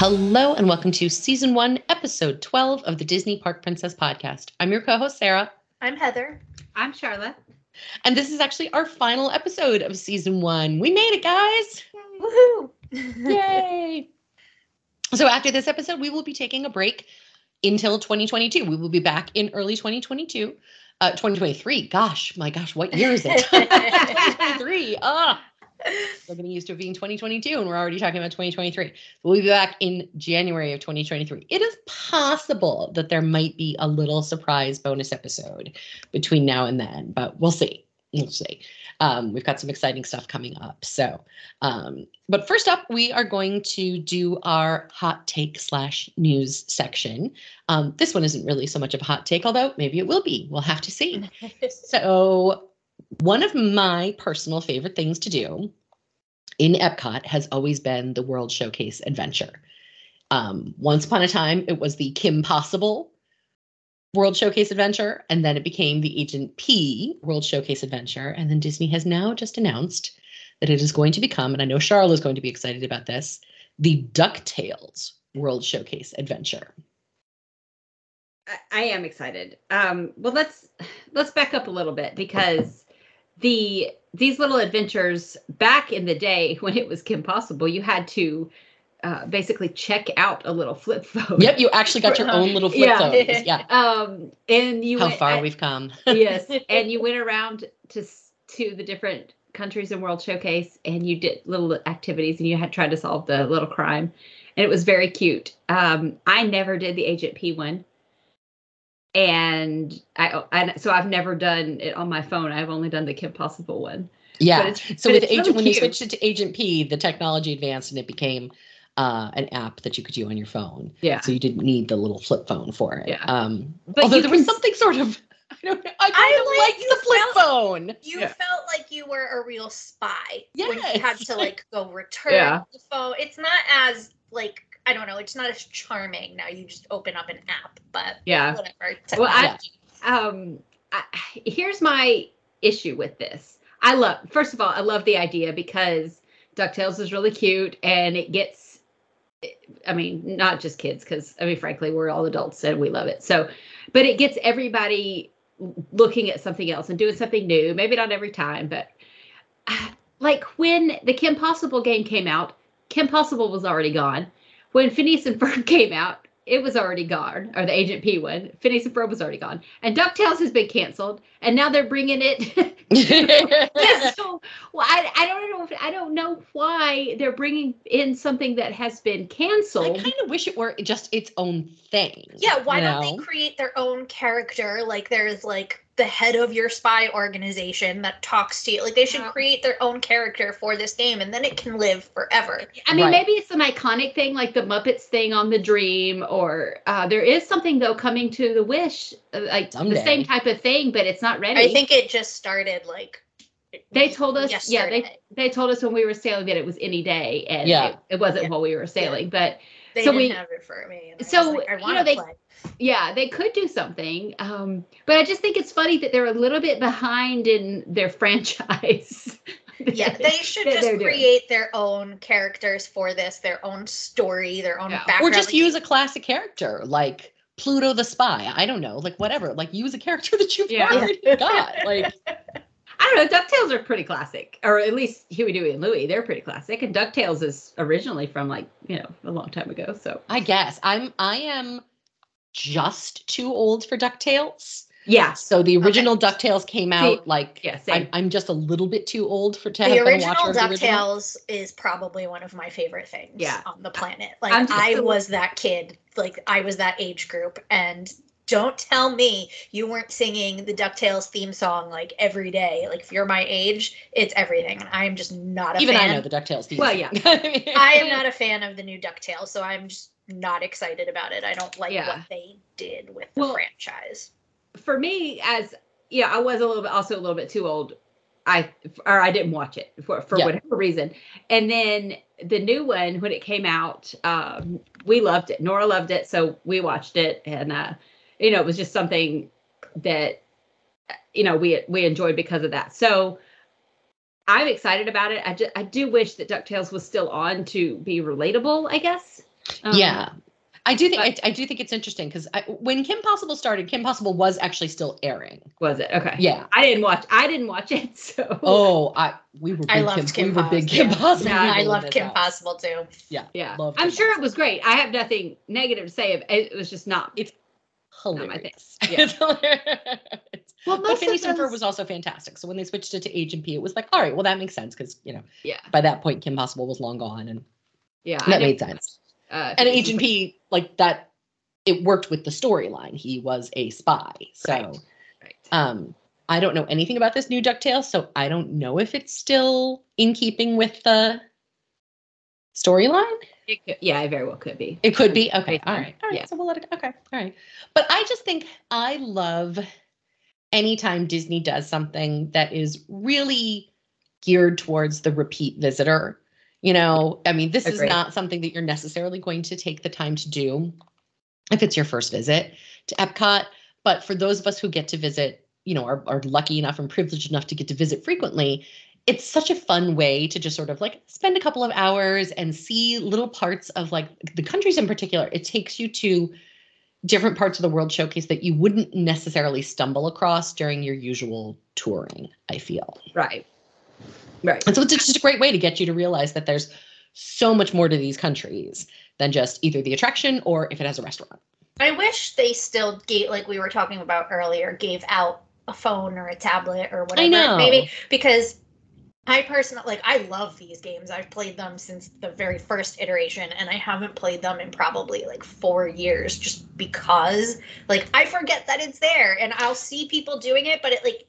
Hello and welcome to season one, episode 12 of the Disney Park Princess podcast. I'm your co host, Sara, I'm Heather. I'm Sharla. and this is actually our final episode of season one. We made it, guys! Woohoo! Yay! so, after this episode, we will be taking a break until 2022. We will be back in early 2022. Uh, 2023. Gosh, my gosh, what year is it? 2023. Ah, we're getting used to it being 2022 and we're already talking about 2023. We'll be back in January of 2023. It is possible that there might be a little surprise bonus episode between now and then, but we'll see. We'll see. Um, we've got some exciting stuff coming up. So, um, but first up, we are going to do our hot take slash news section. Um, this one isn't really so much of a hot take, although maybe it will be. We'll have to see. So, one of my personal favorite things to do in Epcot has always been the World Showcase Adventure. Um, once upon a time, it was the Kim Possible World Showcase Adventure, and then it became the Agent P World Showcase Adventure. And then Disney has now just announced that it is going to become, and I know Sharla is going to be excited about this, the DuckTales World Showcase Adventure. I, I am excited. Um, well, let's let's back up a little bit because the these little adventures back in the day when it was Kim Possible, you had to uh, basically check out a little flip phone. Yep, you actually got your own little flip Yeah. phones. Yeah. Um, and you How went- far I- we've come. yes, and you went around to to the different countries in World Showcase, and you did little activities, and you had tried to solve the little crime, and it was very cute. Um, I never did the Agent P one, and I, I so I've never done it on my phone. I've only done the Kim Possible one. Yeah. So with agent really when you switched it to Agent P, the technology advanced and it became uh, an app that you could do on your phone. Yeah. So you didn't need the little flip phone for it. Yeah. Um, But although you there was something sort of I don't know. I kind I of like the flip felt- phone. You Yeah. felt like you were a real spy when you had to like go return Yeah. the phone. It's not as like I don't know. It's not as charming now. You just open up an app, but Yeah. whatever. Well, I- um I, here's my issue with this i love first of all i love the idea because ducktales is really cute and it gets i mean not just kids because i mean frankly we're all adults and we love it so but it gets everybody looking at something else and doing something new maybe not every time but like when the kim possible game came out kim possible was already gone when phineas and ferb came out it was already gone, or the Agent P one. Phineas and Ferb was already gone, and Ducktales has been canceled, and now they're bringing it. so, well, I, I don't know. If, I don't know why they're bringing in something that has been canceled. I kind of wish it were just its own thing. yeah, why don't know? they create their own character? Like there's like the head of your spy organization that talks to you. Like they should Yeah. create their own character for this game, and then it can live forever. I mean, Right. maybe it's an iconic thing like the Muppets thing on the Dream, or uh, there is something though coming to the Wish, uh, like Someday. the same type of thing, but it's not ready. I think it just started like. they told us, yeah, they they told us when we were sailing that it was any day, and Yeah. it, it wasn't Yeah. while we were sailing, but. They so didn't we- have it for me. And so, was like, I you know, they- play. yeah they could do something um but i just think it's funny that they're a little bit behind in their franchise Yeah, they should just they're doing. create their own characters for this, their own story, their own Yeah. background. or just use a classic character like Pluto the spy. I don't know, like whatever. Like use a character that you've Yeah. already got. Like i don't know ducktales are pretty classic or at least huey dewey and louie they're pretty classic and ducktales is originally from like you know a long time ago so I guess I'm I am just too old for DuckTales. yeah So the original DuckTales came out like yeah same. I'm, I'm just a little bit too old for to the have been a original watcher of original. DuckTales is probably one of my favorite things Yeah. on the planet. Like I'm just was that kid, like I was that age group and don't tell me you weren't singing the DuckTales theme song like every day. Like if you're my age, it's everything. And I am just not a fan. Even fan. I know the DuckTales theme. Well, yeah. I am not a fan of the new DuckTales, so I'm just not excited about it. I don't like Yeah. what they did with the Well, franchise. for me as yeah i was a little bit also a little bit too old i or i didn't watch it for, for Yeah. whatever reason and then the new one when it came out um we loved it nora loved it so we watched it and uh you know it was just something that you know we we enjoyed because of that so i'm excited about it i just i do wish that ducktales was still on to be relatable i guess Um, yeah. I do think but- I, I do think it's interesting because when Kim Possible started, Kim Possible was actually still airing. Was it okay? Yeah. I didn't watch. I didn't watch it. So Oh, I we were big I loved Kim, Kim we were big Possible. Kim Possible. Yeah, I people in love this Kim house. Possible too. Yeah, yeah, love I'm Kim sure it was great. I have nothing negative to say. It, it was just not. It's hilarious. Yeah. Hilarious. Well, But Phineas of and Ferb was also fantastic. So when they switched it to Agent P, it was like, all right, well that makes sense because you know Yeah, by that point Kim Possible was long gone, and yeah. That made sense. Uh, And Agent P, like that, it worked with the storyline. He was a spy, so. Right. Right. Um, I don't know anything about this new DuckTales, so I don't know if it's still in keeping with the storyline. It could, yeah, it very well could be. It could be. Okay. All right. All right. yeah. So we'll let it go. Okay. All right. But I just think I love anytime Disney does something that is really geared towards the repeat visitor. You know, I mean, this is not something that you're necessarily going to take the time to do if it's your first visit to Epcot. But for those of us who get to visit, you know, are, are lucky enough and privileged enough to get to visit frequently, it's such a fun way to just sort of like spend a couple of hours and see little parts of like the countries in particular. It takes you to different parts of the World Showcase that you wouldn't necessarily stumble across during your usual touring, I feel. Right. Right. And so it's just a great way to get you to realize that there's so much more to these countries than just either the attraction or if it has a restaurant. I wish they still gave, like we were talking about earlier, gave out a phone or a tablet or whatever. know. Maybe because I personally like I love these games. I've played them since the very first iteration, and I haven't played them in probably like four years, just because like I forget that it's there, and I'll see people doing it, but it like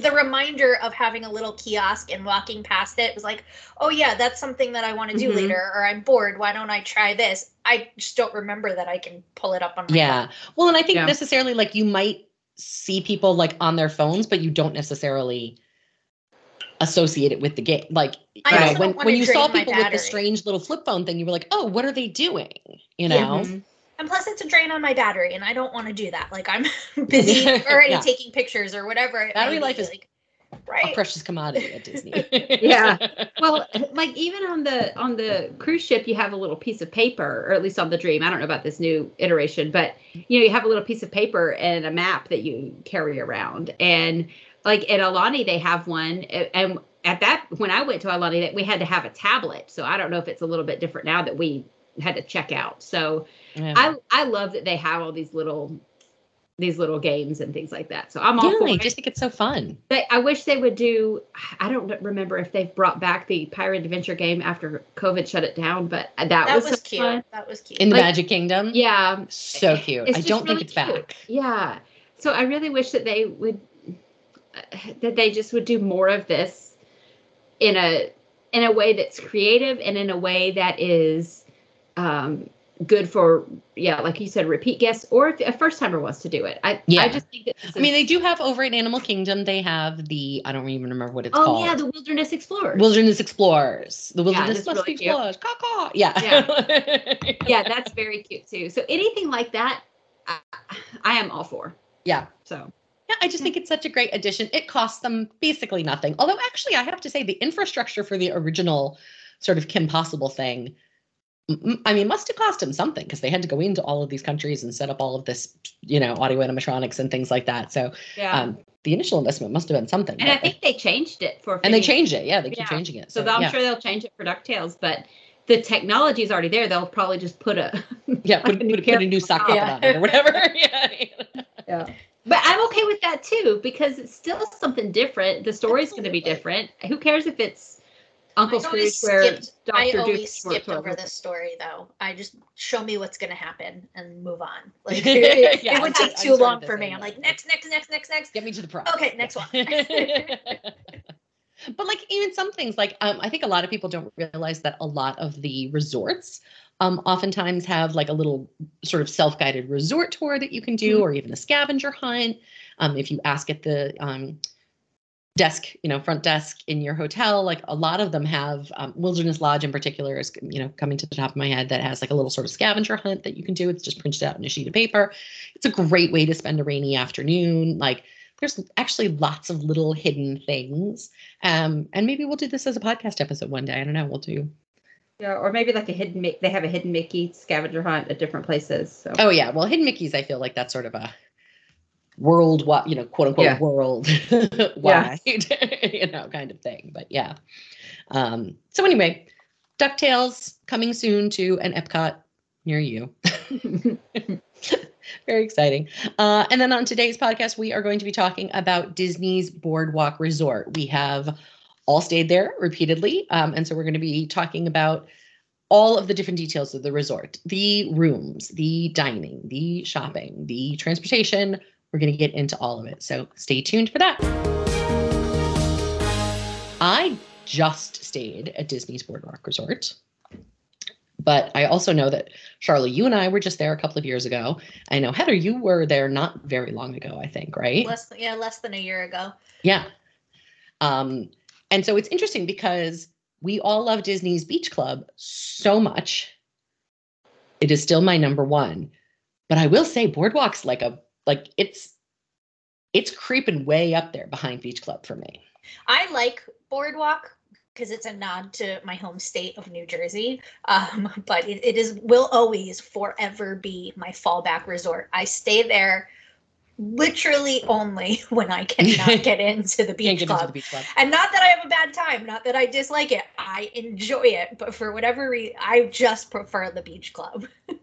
the reminder of having a little kiosk and walking past it was like, oh yeah, that's something that I want to do Mhm. later, or I'm bored. Why don't I try this? I just don't remember that I can pull it up on my Yeah. Well, and I think Yeah. necessarily like you might see people like on their phones, but you don't necessarily associate it with the game. Like you know, when when you saw people with the strange little flip phone thing, you were like, oh, what are they doing? You Yeah. know? Mhm. And plus, it's a drain on my battery, and I don't want to do that. Like I'm busy already Yeah. taking pictures or whatever. Battery life is like, A right. precious commodity at Disney. Yeah. Well, like even on the on the cruise ship, you have a little piece of paper, or at least on the Dream. I don't know about this new iteration, but you know, you have a little piece of paper and a map that you carry around. And like at Aulani, they have one. And at that, when I went to Aulani, that we had to have a tablet. So I don't know if it's a little bit different now that we had to check out. So Yeah. I I love that they have all these little these little games and things like that. So I'm all yeah, for I it. just think it's so fun. They, I wish they would do. I don't remember if they've brought back the Pirate Adventure game after COVID shut it down, but that, That was, was, so cute. fun. That was cute. In the Like- Magic Kingdom. Yeah, So cute. it's I don't really think it's cute. back. Yeah, so I really wish that they would that they just would do more of this in a in a way that's creative and in a way that is um, good for yeah, like you said, repeat guests or if a first timer wants to do it. I Yeah. I just think that I mean, they do have over at Animal Kingdom, they have the, I don't even remember what it's called. oh called. yeah, the Wilderness Explorers. Wilderness Explorers. The Wilderness that's really explorers. Caw-caw. Yeah. yeah, that's very cute too. So anything like that, I, I am all for. Yeah. So Yeah, I just think it's such a great addition. It costs them basically nothing. Although, actually, I have to say, the infrastructure for the original sort of Kim Possible thing, I mean, must have cost them something because they had to go into all of these countries and set up all of this, you know, audio animatronics and things like that. So, yeah, um, the initial investment must have been something. and I think they changed it for. and they changed it. Yeah, they keep Yeah. changing it. So, So, I'm yeah, sure they'll change it for Ducktales, but the technology is already there. They'll probably just put a. yeah, put, like a new put, put a new character sock on on it or whatever. yeah. Yeah. But I'm okay with that too because it's still something different. The story's going to be different. Who cares if it's Uncle I always Scrooge where skipped- I Doctor always Duke skipped over this story though. I just show me what's gonna happen and move on. Like Yeah, it, would take too long for me. I'm like next, next, next, next, next. Get me to the pro. Okay, next one. but like even some things like um, i think a lot of people don't realize that a lot of the resorts um, oftentimes have like a little sort of self-guided resort tour that you can do Mhm. or even a scavenger hunt um, if you ask at the um, desk you know front desk in your hotel like a lot of them have um, wilderness lodge in particular is you know coming to the top of my head that has like a little sort of scavenger hunt that you can do it's just printed out in a sheet of paper it's a great way to spend a rainy afternoon like there's actually lots of little hidden things um, and maybe we'll do this as a podcast episode one day. I don't know. We'll do Yeah, or maybe like a hidden. They have a hidden Mickey scavenger hunt at different places. So Oh yeah, well, Hidden Mickey's, I feel like that's sort of a worldwide, you know, quote unquote Yeah. world wide, you know, kind of thing. But yeah. Um, so anyway, DuckTales coming soon to an Epcot near you. Very exciting. Uh, and then on today's podcast, we are going to be talking about Disney's Boardwalk Resort. We have all stayed there repeatedly. Um, and so we're going to be talking about all of the different details of the resort the rooms, the dining, the shopping, the transportation. We're going to get into all of it. So stay tuned for that. I just stayed at Disney's Boardwalk Resort. But I also know that Sharla, you and I were just there a couple of years ago. I know Heather, you were there not very long ago, I think, right? Less than, yeah, less than a year ago. Yeah. Um, and so it's interesting because we all love Disney's Beach Club so much. It is still my number one. But I will say Boardwalk's like a like it's it's creeping way up there behind Beach Club for me. I like Boardwalk because it's a nod to my home state of New Jersey. Um, but it, it is will always forever be my fallback resort. I stay there literally only when I cannot get into the beach get into club. the beach club. And not that I have a bad time, not that I dislike it. I enjoy it, but for whatever reason, I just prefer the beach club.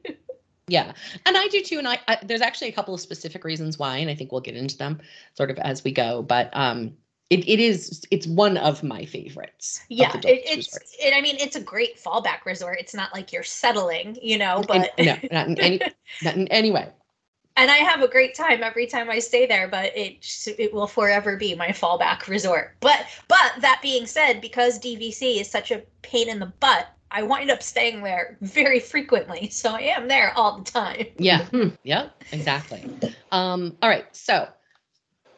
Yeah, and I do too. And I, I there's actually a couple of specific reasons why, and I think we'll get into them sort of as we go. But um, it, it is it's one of my favorites. Yeah, it, it's. It, I mean, it's a great fallback resort. It's not like you're settling, you know. But no, not in any not in any way. And I have a great time every time I stay there. But it it will forever be my fallback resort. But but that being said, because DVC is such a pain in the butt, I wind up staying there very frequently. So I am there all the time. Yeah. Hmm. Yep. Exactly. Um, all right. So,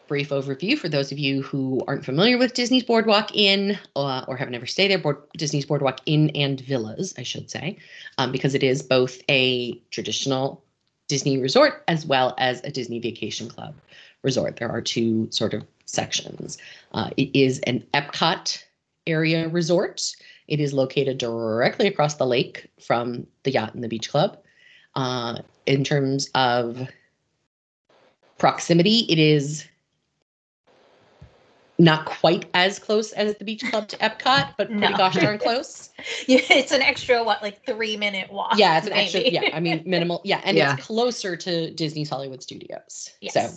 brief overview for those of you who aren't familiar with Disney's Boardwalk Inn uh, or have never stayed there. Board, Disney's Boardwalk Inn and Villas, I should say, um, because it is both a traditional Disney resort as well as a Disney Vacation Club resort. There are two sort of sections. Uh, it is an Epcot area resort. It is located directly across the lake from the yacht and the beach club. Uh, in terms of proximity, it is not quite as close as the beach club to Epcot, but pretty No. gosh darn close. Yeah, it's an extra what, like three minute walk. Yeah, it's an extra. Yeah, I mean minimal. Yeah, and Yeah. it's closer to Disney's Hollywood Studios. Yes. So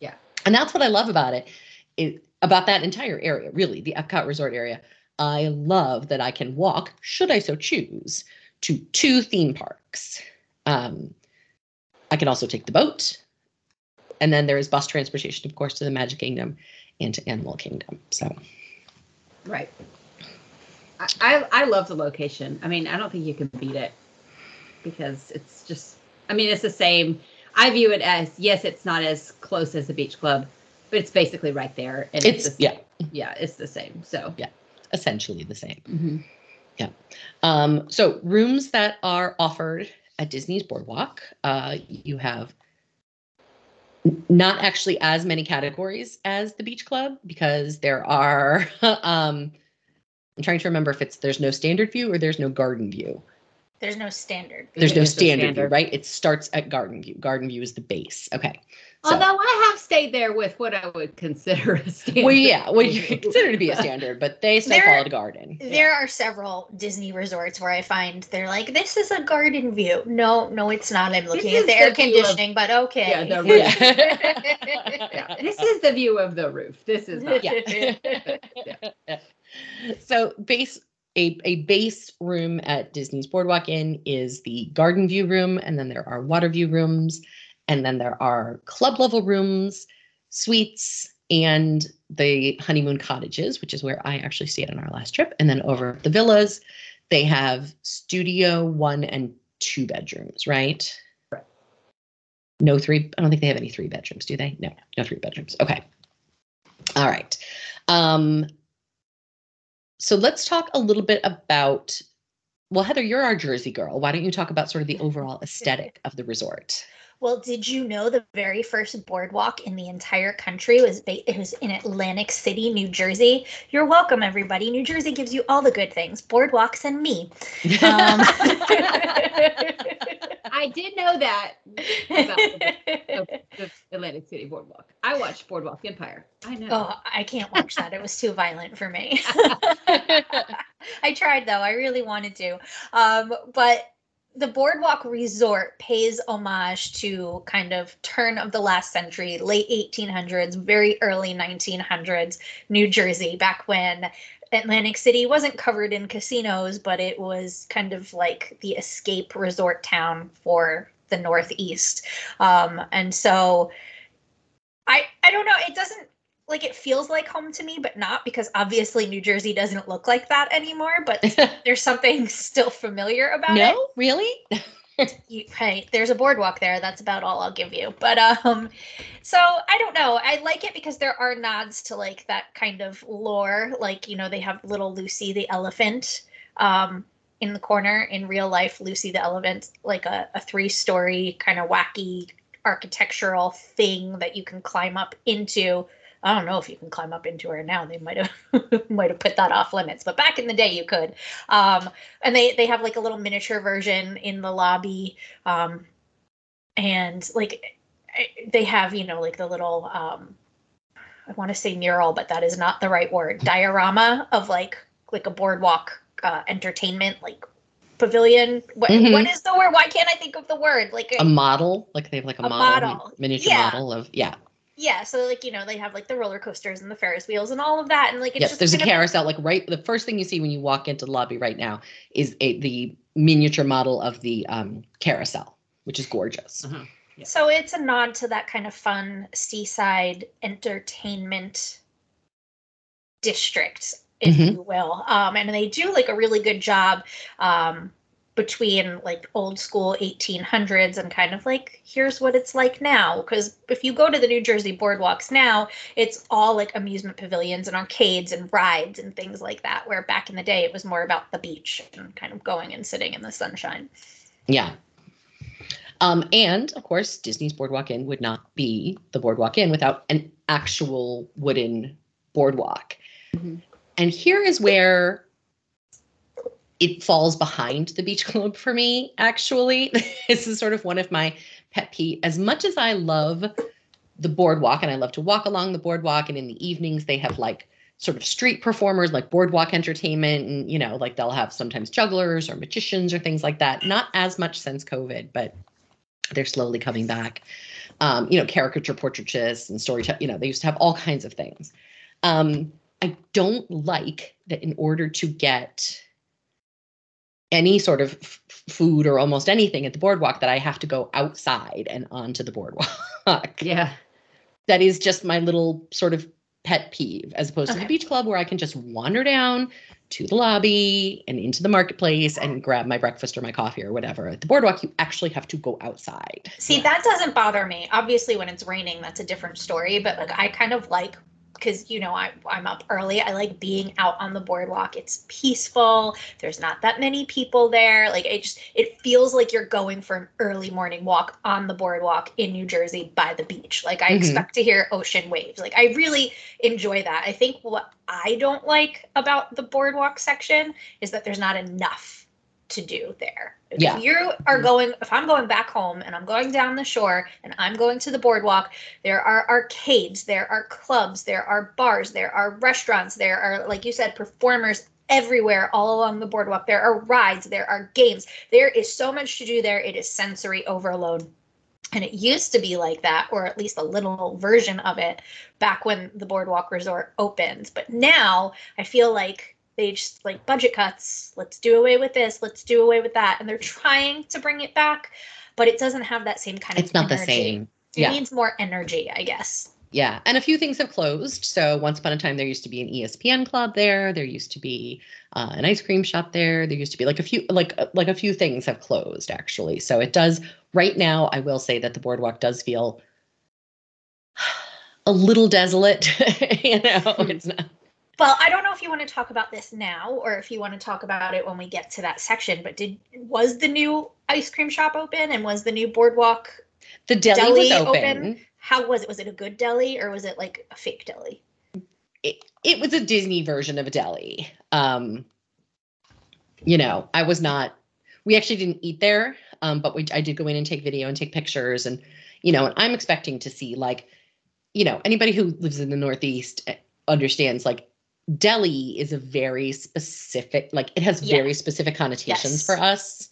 Yeah. and that's what I love about it. It about that entire area, really, the Epcot Resort area. I love that I can walk, should I so choose, to two theme parks. Um, I can also take the boat, and then there is bus transportation, of course, to the Magic Kingdom and to Animal Kingdom. So Right. I, I I love the location. I mean, I don't think you can beat it because it's just. I mean, it's the same. I view it as yes, it's not as close as the beach club, but it's basically right there, and it's it's, the, yeah, yeah, it's the same. So yeah, essentially the same. mhm. Um, so rooms that are offered at Disney's Boardwalk, uh, you have not actually as many categories as the Beach Club because there are. um, I'm trying to remember if it's there's no standard view or there's no garden view. There's no standard. There's no There's no standard, view, right? It starts at garden view. Garden view is the base. Okay. So, although I have stayed there with what I would consider a standard. well, yeah, what you consider to be a standard, but they still There- call it a garden. Yeah. There are several Disney resorts where I find they're like, this is a garden view. No, no, it's not. I'm looking is at the air the view of- conditioning, but okay. Yeah, the roof. Yeah, this is the view of the roof. This is not. yeah. so base a, a base room at Disney's Boardwalk Inn is the garden view room, and then there are water view rooms, and then there are club level rooms, suites, and the honeymoon cottages, which is where I actually stayed on our last trip. And then over at the villas, they have studio one and two bedrooms, right? Right. No three. I don't think they have any three bedrooms, do they? No, no three bedrooms. Okay. All right. Um, so let's talk a little bit about well, Heather, you're our Jersey girl. Why don't you talk about sort of the overall aesthetic of the resort? Well, did you know the very first boardwalk in the entire country was ba- it was in Atlantic City, New Jersey? You're welcome, everybody. New Jersey gives you all the good things: boardwalks and me. Um, I did know that about the, the Atlantic City Boardwalk. I watched Boardwalk Empire. I know. oh, I can't watch that. It was too violent for me. I tried though. I really wanted to. Um, but the Boardwalk Resort pays homage to kind of turn of the last century, late 1800s, very early 1900s New Jersey, back when Atlantic City wasn't covered in casinos, but it was kind of like the escape resort town for the Northeast. Um, and so I I don't know, it doesn't like it feels like home to me, but not because obviously New Jersey doesn't look like that anymore. But there's something still familiar about it. no, really? You, hey, there's a boardwalk there. That's about all I'll give you. But um, so I don't know. I like it because there are nods to like that kind of lore. Like you know, they have little Lucy the elephant um in the corner in real life. Lucy the elephant, like a, a three story kind of wacky architectural thing that you can climb up into. I don't know if you can climb up into her now. They might have might have put that off limits, but back in the day you could. Um, and they they have like a little miniature version in the lobby, um, and like they have you know like the little um, I want to say mural, but that is not the right word. Diorama of like like a boardwalk uh, entertainment like pavilion. What, Mhm. what is the word? Why can't I think of the word? Like a model, like they have like a, A model, model. miniature Yeah. model of yeah. Yeah, so like you know they have like the roller coasters and the Ferris wheels and all of that, and like it's Yes, just there's a kind of- carousel. Like right, the first thing you see when you walk into the lobby right now is a the miniature model of the um, carousel, which is gorgeous. Uh-huh. So it's a nod to that kind of fun seaside entertainment district, if Mhm. you will. Um, and they do like a really good job um, between like old school 1800s and kind of like here's what it's like now. Because if you go to the New Jersey boardwalks now, it's all like amusement pavilions and arcades and rides and things like that. Where back in the day, it was more about the beach and kind of going and sitting in the sunshine. Yeah. Um, and of course, Disney's Boardwalk Inn would not be the Boardwalk Inn without an actual wooden boardwalk. Mhm. And here is where it falls behind the beach club for me, actually. this is sort of one of my pet peeve. As much as I love the boardwalk and I love to walk along the boardwalk, and in the evenings they have like sort of street performers like boardwalk entertainment and you know like they'll have sometimes jugglers or magicians or things like that not as much since covid but they're slowly coming back um, you know caricature portraitists and storytelling you know they used to have all kinds of things um, i don't like that in order to get any sort of f- food or almost anything at the boardwalk that i have to go outside and onto the boardwalk Yeah. that is just my little sort of pet peeve as opposed to the beach club where I can just wander down to the lobby and into the marketplace and grab my breakfast or my coffee or whatever. At the boardwalk, you actually have to go outside. See, that doesn't bother me. Obviously, when it's raining, that's a different story. But like, I kind of like because you know I, I'm up early. I like being out on the boardwalk. It's peaceful. There's not that many people there. Like it just it feels like you're going for an early morning walk on the boardwalk in New Jersey by the beach. Like I Mhm. expect to hear ocean waves. Like I really enjoy that. I think what I don't like about the boardwalk section is that there's not enough to do there. If you are going, if I'm going back home and I'm going down the shore and I'm going to the boardwalk, there are arcades, there are clubs, there are bars, there are restaurants, there are, like you said, performers everywhere all along the boardwalk. There are rides, there are games. There is so much to do there. It is sensory overload. And it used to be like that, or at least a little version of it back when the Boardwalk Resort opened. But now I feel like they just like budget cuts. Let's do away with this. Let's do away with that. And they're trying to bring it back, but it doesn't have that same kind of It's not the energy. same. It needs more energy, I guess. Yeah. And a few things have closed. So once upon a time, there used to be an ESPN club there. There used to be uh, an ice cream shop there. There used to be like a few, like, uh, like a few things have closed actually. So it does right now. I will say that the boardwalk does feel a little desolate. you know, it's not. Well, I don't know if you want to talk about this now or if you want to talk about it when we get to that section. But did was the new ice cream shop open and was the new boardwalk? The deli, Deli was open. open? How was it? Was it a good deli or was it like a fake deli? It, it was a Disney version of a deli. Um, you know, I was not. We actually didn't eat there, um, but we I did go in and take video and take pictures, and you know, and I'm expecting to see like, you know, anybody who lives in the Northeast eh, understands like deli is a very specific like it has Yeah. very specific connotations Yes. for us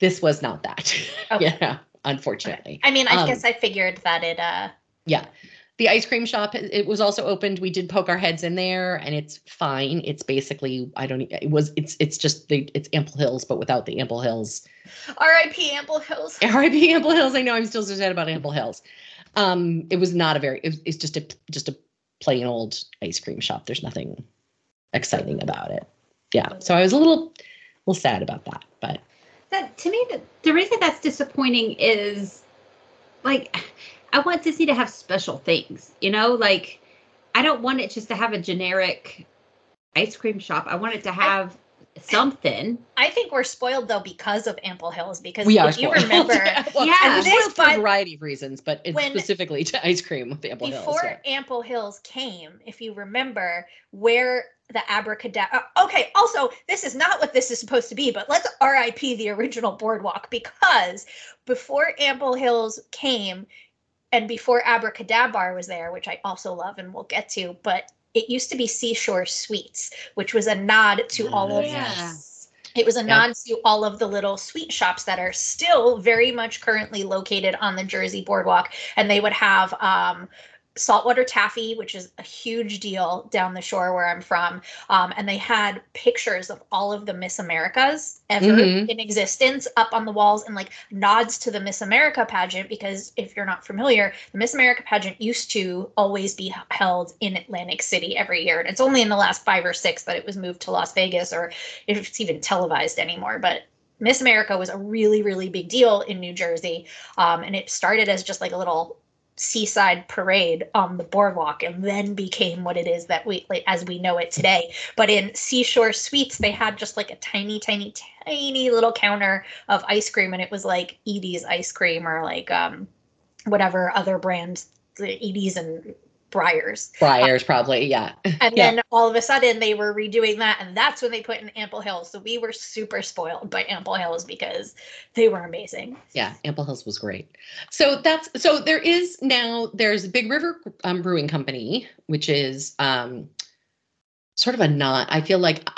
this was not that Okay. yeah unfortunately I mean, I Um, guess I figured that it. uh yeah the ice cream shop it was also opened we did poke our heads in there and it's fine it's basically i don't it was it's it's just the it's ample hills but without the ample hills R.I.P. Ample Hills. rip ample hills i know i'm still so sad about ample hills um it was not a very it was, it's just a just a plain old ice cream shop. There's nothing exciting about it. Yeah. So i was a little little sad about that but that to me the, the reason that's disappointing is like i want disney to have special things you know? Like i don't want it just to have a generic ice cream shop. I want it to have something I think we're spoiled though because of Ample Hills. Because we if you remember, well, Yeah. this for a variety of reasons but it's when- specifically to ice cream with ample hills before yeah. Ample Hills came, if you remember, where the abracadabra. Uh, okay, also, this is not what this is supposed to be, but let's RIP the original boardwalk because before Ample Hills came and before Abracadabra was there, which I also love and we'll get to, but it used to be Seashore Sweets, which was a nod to all of Yeah. it was a Yep. nod to all of the little sweet shops that are still very much currently located on the Jersey boardwalk. And they would have um, saltwater taffy, which is a huge deal down the shore where I'm from. Um, and they had pictures of all of the Miss Americas ever Mhm. in existence up on the walls and like nods to the Miss America pageant. Because if you're not familiar, the Miss America pageant used to always be held in Atlantic City every year. And it's only in the last five or six that it was moved to Las Vegas or if it's even televised anymore. But Miss America was a really, really big deal in New Jersey. Um, and it started as just like a little seaside parade on the boardwalk and then became what it is that we like as we know it today. But in Seashore Sweets they had just like a tiny tiny tiny little counter of ice cream and it was like Edy's ice cream or like um whatever other brands the Edy's and Breyers Breyers probably, yeah. and Yeah. then all of a sudden they were redoing that, and that's when they put in Ample Hills. So we were super spoiled by Ample Hills because they were amazing. Yeah, Ample Hills was great. So that's so there is now there's Big River um, Brewing Company, which is um sort of a not. I feel like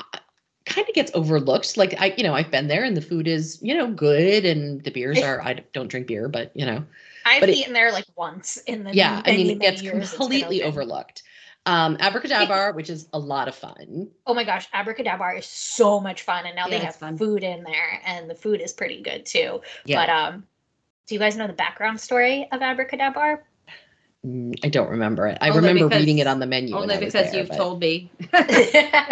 kind of gets overlooked. Like I, you know, I've been there and the food is you know good and the beers are. I don't drink beer, but you know, I've But it- eaten there like once in the yeah. I many, mean, it many gets years it's been completely open. overlooked. Um, Abracadabra, which is a lot of fun. Oh my gosh, Abracadabra is so much fun, and now they have fun. food in there, and the food is pretty good too. Yeah, But um, do you guys know the background story of Abracadabra? Mm, I don't remember it. I Only remember because- reading it on the menu. when only I was because there, you've but- told me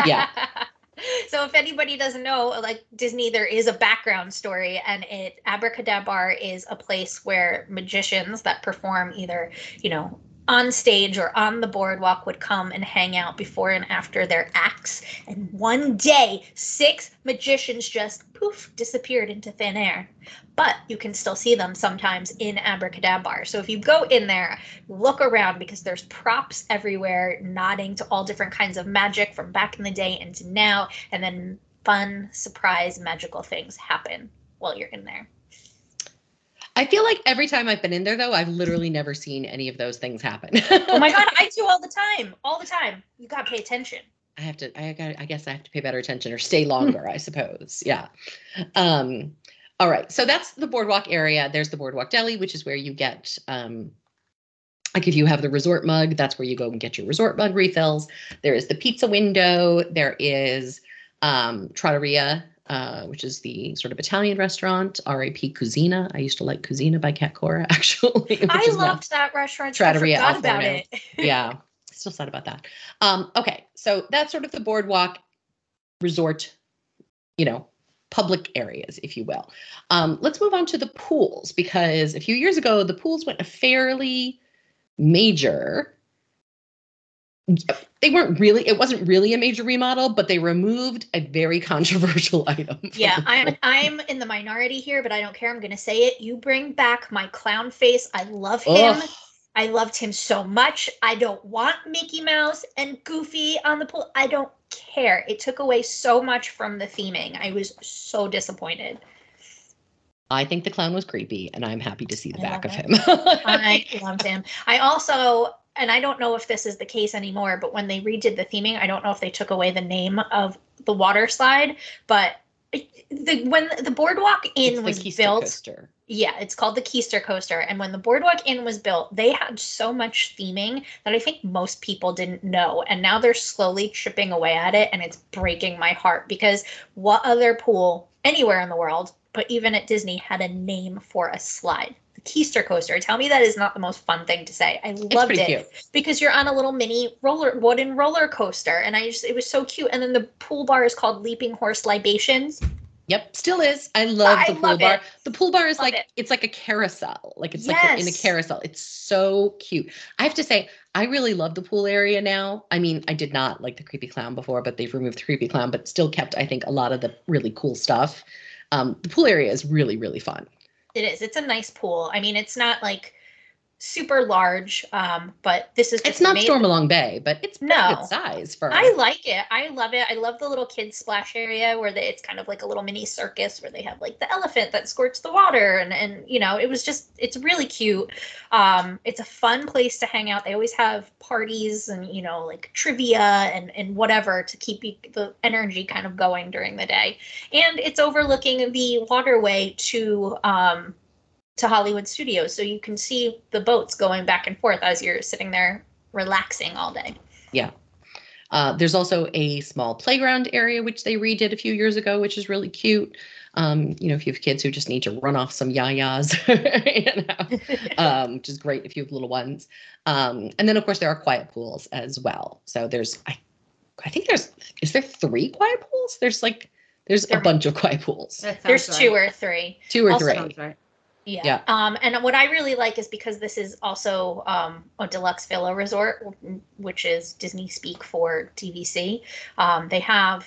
yeah. So if anybody doesn't know, like Disney, there is a background story, and it Abracadabra is a place where magicians that perform either, you know, on stage or on the boardwalk would come and hang out before and after their acts. And one day, six magicians just poof disappeared into thin air. But you can still see them sometimes in Abracadabra. So if you go in there, look around because there's props everywhere nodding to all different kinds of magic from back in the day into now and then fun surprise magical things happen while you're in there I feel like every time I've been in there, though, I've literally never seen any of those things happen. oh my god i do all the time all the time you gotta pay attention I have to. I got. I guess I have to pay better attention or stay longer. I suppose. Yeah. Um. All right. So that's the boardwalk area. There's the boardwalk deli, which is where you get. Um, like if you have the resort mug, that's where you go and get your resort mug refills. There is the pizza window. There is um, Trattoria, uh, which is the sort of Italian restaurant. R.A.P. Kouzzina. I used to like Kouzzina by Cat Cora, actually. i loved that restaurant Trattoria i forgot about it yeah still sad about that um okay so that's sort of the boardwalk resort you know public areas if you will um let's move on to the pools because a few years ago the pools went a fairly major they weren't really it wasn't really a major remodel but they removed a very controversial item Yeah, I'm. I'm in the minority here, but I don't care. I'm gonna say it. You bring back my clown face. I love him. Ugh. I loved him so much. I don't want Mickey Mouse and Goofy on the pool. I don't care. It took away so much from the theming. I was so disappointed. i think the clown was creepy and i'm happy to see the I back of him I loved him. I also, and I don't know if this is the case anymore, but when they redid the theming, I don't know if they took away the name of the water slide, but the when the boardwalk inn It's the was Keister built, coaster. yeah, it's called the Keister Coaster. And when the Boardwalk Inn was built, they had so much theming that I think most people didn't know. And now they're slowly chipping away at it. And it's breaking my heart because what other pool anywhere in the world, but even at Disney, had a name for a slide? Keister Coaster. Tell me that is not the most fun thing to say. I loved it cute. because you're on a little mini roller wooden roller coaster. And I just, it was so cute. And then the pool bar is called Leaping Horse Libations. Yep, still is. I love I the pool love bar. it. The pool bar is Love like it. it's like a carousel. Like it's like in a carousel. It's so cute. I have to say, I really love the pool area now. I mean, I did not like the creepy clown before, but they've removed the creepy clown, but still kept, I think, a lot of the really cool stuff. Um, the pool area is really, really fun. It is. It's a nice pool. I mean, it's not like super large, um, but this is It's not made- Stormalong Bay, but it's No. good size for I like it. I love it. I love the little kids splash area where they, it's kind of like a little mini circus where they have like the elephant that squirts the water and and you know it was just it's really cute. Um, it's a fun place to hang out. They always have parties and you know like trivia and and whatever to keep you, the energy kind of going during the day. And it's overlooking the waterway to um, to Hollywood Studios, so you can see the boats going back and forth as you're sitting there relaxing all day. Yeah. Uh, there's also a small playground area which they redid a few years ago, which is really cute. Um, you know, if you have kids who just need to run off some yayas, you know, um, which is great if you have little ones. Um, and then of course there are quiet pools as well. So there's I, I think there's is there three quiet pools? There's like there's a bunch of quiet pools, There's sounds two or three. two or also- three. Sounds right. Yeah. Yeah. Um, and what I really like is because this is also um, a deluxe villa resort, which is Disney speak for DVC. Um, they have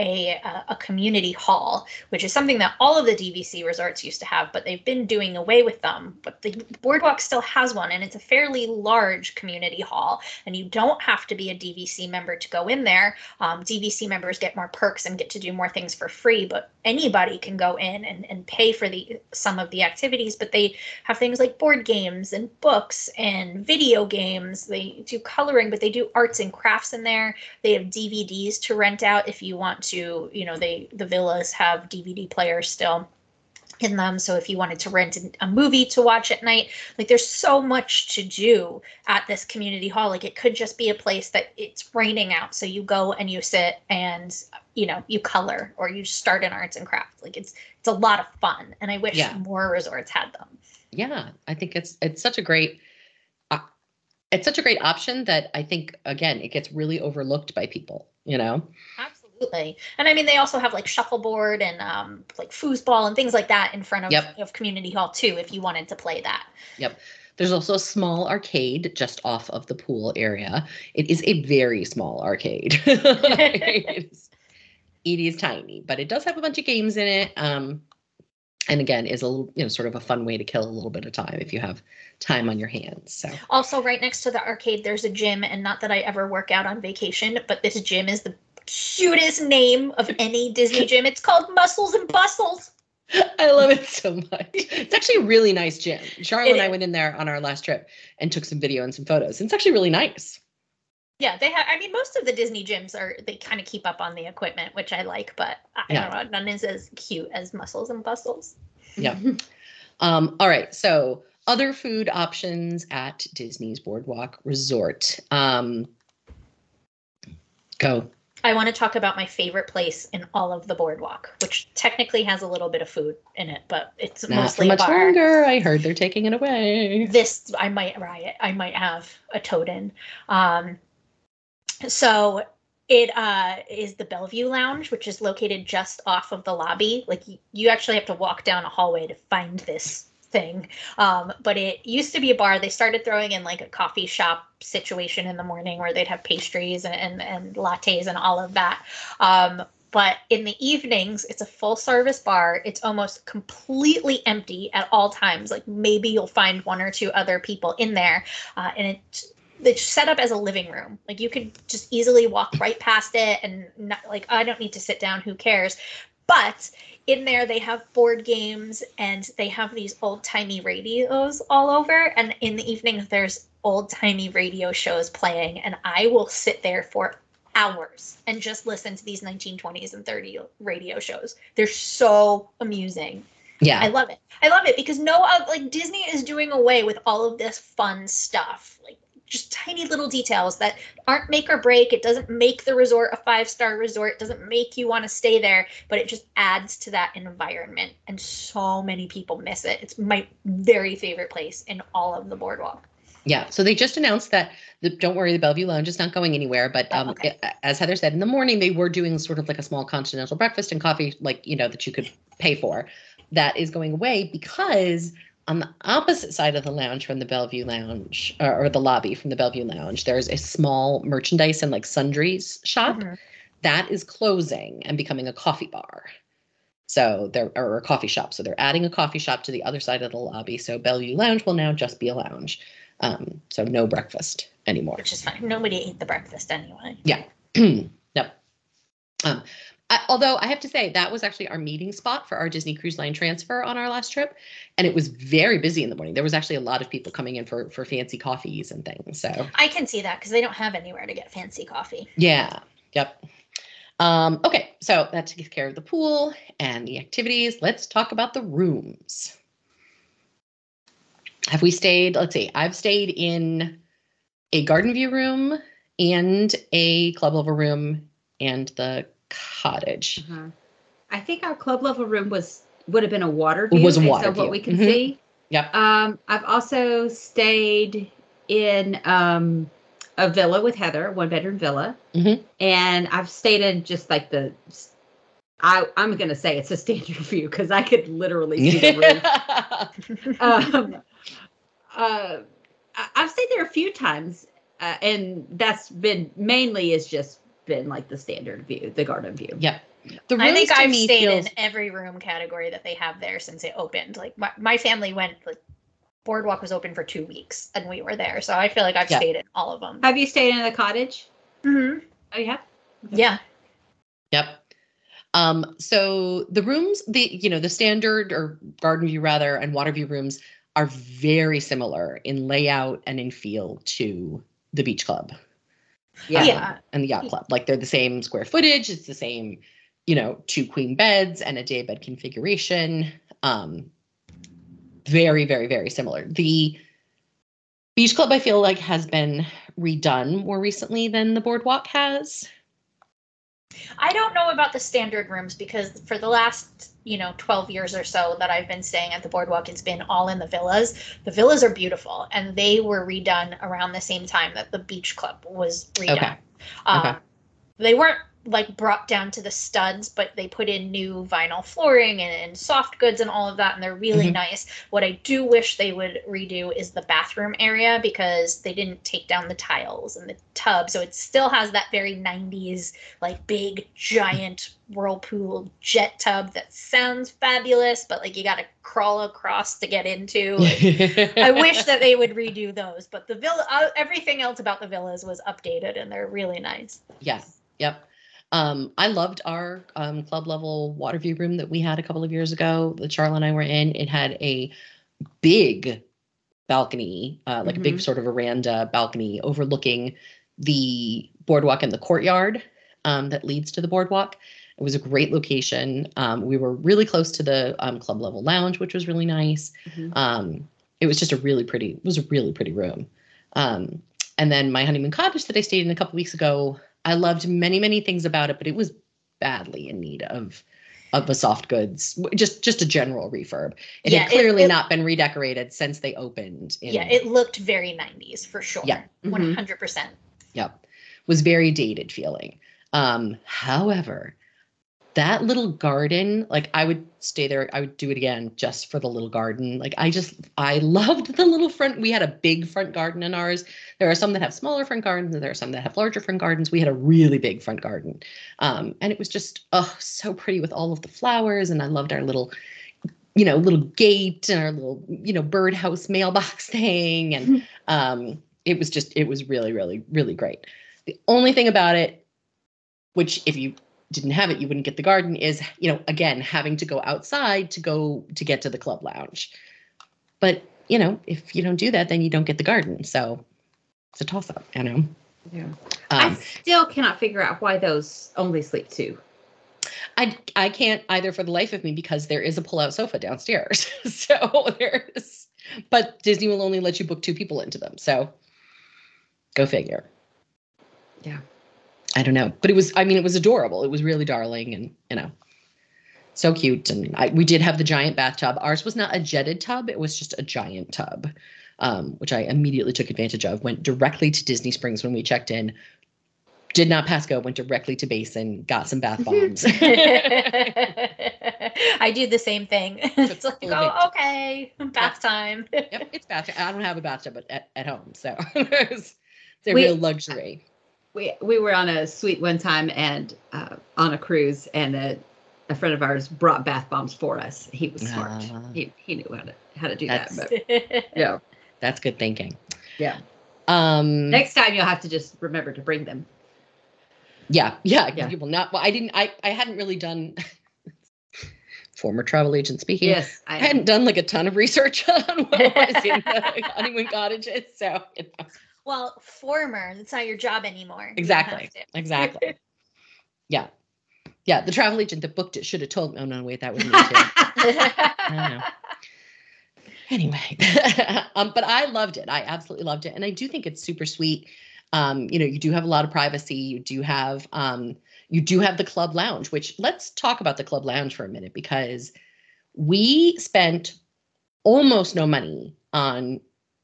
a, a community hall, which is something that all of the DVC resorts used to have, but they've been doing away with them. But the Boardwalk still has one, and it's a fairly large community hall. And you don't have to be a DVC member to go in there. Um, DVC members get more perks and get to do more things for free, but anybody can go in and, and pay for the some of the activities. But they have things like board games and books and video games. They do coloring, but they do arts and crafts in there. They have DVDs to rent out if you want to. You know, they the villas have DVD players still in them. So if you wanted to rent a movie to watch at night, like there's so much to do at this community hall. Like it could just be a place that it's raining out, so you go and you sit and you know you color or you start an arts and crafts. Like it's it's a lot of fun, and I wish Yeah. more resorts had them. yeah i think it's it's such a great uh, it's such a great option that i think again it gets really overlooked by people you know Absolutely. And I mean, they also have like shuffleboard and um, like foosball and things like that in front of, Yep. of Community Hall too, if you wanted to play that. Yep. There's also a small arcade just off of the pool area it is a very small arcade it, is, it is tiny but it does have a bunch of games in it um and again is a little you know sort of a fun way to kill a little bit of time if you have time on your hands so Also, right next to the arcade, there's a gym. And not that I ever work out on vacation, but this gym is the cutest name of any Disney gym. It's called Muscles and Bustles. I love it so much. It's actually a really nice gym. Sharla and I went in there on our last trip and took some video and some photos. It's actually really nice. Yeah, they have. I mean, most of the Disney gyms are they kind of keep up on the equipment, which I like, but I Yeah. don't know. None is as cute as Muscles and Bustles. Yeah. Um, all right. So other food options at Disney's Boardwalk Resort. Um, go. I want to talk about my favorite place in all of the boardwalk, which technically has a little bit of food in it, but it's Not mostly much bar. longer. I heard they're taking it away. This I might riot. I might have a toad in. Um, so it uh, is the Bellevue Lounge, which is located just off of the lobby. Like you actually have to walk down a hallway to find this thing. Um, but it used to be a bar. They started throwing in like a coffee shop situation in the morning where they'd have pastries and, and, and lattes and all of that. Um, but in the evenings, it's a full service bar. It's almost completely empty at all times. Like maybe you'll find one or two other people in there. Uh, and it it's set up as a living room. Like you could just easily walk right past it and not, like I don't need to sit down, who cares? But in there they have board games and they have these old-timey radios all over and in the evenings there's old-timey radio shows playing and I will sit there for hours and just listen to these 1920s and 30 radio shows. They're so amusing. Yeah. I love it. I love it because no, uh, like Disney is doing away with all of this fun stuff. Like just tiny little details that aren't make or break. It doesn't make the resort a five star resort, it doesn't make you want to stay there, but it just adds to that environment. And so many people miss it. It's my very favorite place in all of the boardwalk. Yeah. So they just announced that the, don't worry, the Bellevue Lounge is not going anywhere. But Oh, um, okay. it- as Heather said, in the morning they were doing sort of like a small continental breakfast and coffee, like you know that you could pay for. That is going away because on the opposite side of the lounge from the Bellevue Lounge or, or the lobby from the Bellevue Lounge, there's a small merchandise and like sundries shop Mhm. that is closing and becoming a coffee bar. So they're or a coffee shop. So they're adding a coffee shop to the other side of the lobby. So Bellevue Lounge will now just be a lounge. Um, so no breakfast anymore. Which is fine. Nobody ate the breakfast anyway. yep. Um, I, although I have to say that was actually our meeting spot for our Disney Cruise Line transfer on our last trip, and it was very busy in the morning. There was actually a lot of people coming in for for fancy coffees and things. So I can see that because they don't have anywhere to get fancy coffee. yeah, yep. Um, okay, so that takes care of the pool and the activities. Let's talk about the rooms. Have we stayed? Let's see. I've stayed in a garden view room and a club level room and the cottage. Uh-huh. I think our club level room was would have been a water It view. was a water what view. we can Mhm. see. Yep. Um, I've also stayed in um, a villa with Heather, one bedroom villa, Mhm. and I've stayed in just like the. I, I'm gonna say it's a standard view because I could literally see the roof. um, uh, I've stayed there a few times, uh, and that's been mainly is just been like the standard view, the garden view. yep. The I think I've stayed feels- in every room category that they have there since it opened. Like my, my family went like boardwalk was open for two weeks and we were there. So I feel like I've Yeah. stayed in all of them. Have you stayed in the cottage? Mm-hmm. Oh, yeah. Yeah. Yep. Um, so the rooms, the you know, the standard or garden view rather and water view rooms are very similar in layout and in feel to the beach club Yeah. Yeah. and the yacht club. Like they're the same square footage, it's the same, you know, two queen beds and a day bed configuration. Um, very, very, very similar. The beach club, I feel like, has been redone more recently than the boardwalk has. I don't know about the standard rooms because for the last, you know, 12 years or so that I've been staying at the boardwalk, it's been all in the villas. The villas are beautiful and they were redone around the same time that the beach club was redone. Okay. Um, Okay. They weren't like brought down to the studs, but they put in new vinyl flooring and, and soft goods and all of that, and they're really Mhm. nice. What I do wish they would redo is the bathroom area because they didn't take down the tiles and the tub, so it still has that very 90s like big giant whirlpool jet tub that sounds fabulous, but like you got to crawl across to get into. I wish that they would redo those, but the villa, uh, everything else about the villas was updated and they're really nice. Yeah. Yep. Um, I loved our um, club level water view room that we had a couple of years ago that Charlotte and I were in. It had a big balcony, uh, like a big Mhm. sort of veranda balcony overlooking the boardwalk and the courtyard um, that leads to the boardwalk. It was a great location. Um, we were really close to the um, club level lounge, which was really nice. Mhm. Um, it was just a really pretty, it was a really pretty room. Um, and then my honeymoon cottage that I stayed in a couple weeks ago, I loved many, many things about it, but it was badly in need of of a soft goods, just just a general refurb. It Yeah, had clearly it- not been redecorated since they opened. In, yeah, it looked very 90s for sure. Yeah. Mhm. 100%. Yep. Was very dated feeling. Um, however, that little garden, like I would stay there, I would do it again just for the little garden. Like I just I loved the little front. We had a big front garden in ours. There are some that have smaller front gardens, and there are some that have larger front gardens. We had a really big front garden. Um, and it was just oh so pretty with all of the flowers. And I loved our little, you know, little gate and our little, you know, birdhouse mailbox thing. And um it was just it was really, really, really great. The only thing about it, which if you didn't have it, you wouldn't get the garden, is, you know, again, having to go outside to go to get to the club lounge. But, you know, if you don't do that, then you don't get the garden. So it's a toss up, you know. Yeah. I Um, still cannot figure out why those only sleep two. I I can't either for the life of me because there is a pull-out sofa downstairs. so there's but Disney will only let you book two people into them. So go figure. Yeah. I don't know. But it was I mean it was adorable. It was really darling and you know so cute and I, we did have the giant bathtub. Ours was not a jetted tub, it was just a giant tub. Um, which I immediately took advantage of. Went directly to Disney Springs when we checked in. Did not pass go. Went directly to Basin. Got some bath bombs. I do the same thing. It's like, oh, okay, bath time. yep, it's bath. I don't have a bathtub at, at, at home, so it's, a real luxury. We we were on a suite one time and uh, on a cruise and a, a friend of ours brought bath bombs for us he was smart Ah. he, he knew how to how to do that but yeah That's good thinking. Yeah. Um. next time you'll have to just remember to bring them Yeah, yeah. Yeah. You will not. Well, I didn't. I I hadn't really done. former travel agent speaking. yes I I, hadn't done like a ton of research on what was in the honeymoon cottages, so you know. Well, former. It's not your job anymore. Exactly, exactly. yeah, yeah. The travel agent that booked it should have told me. Oh no, wait, that was me too. Anyway um but i loved it i absolutely loved it and i do think it's super sweet um you know you do have a lot of privacy you do have um you do have the club lounge which let's talk about the club lounge for a minute because we spent almost no money on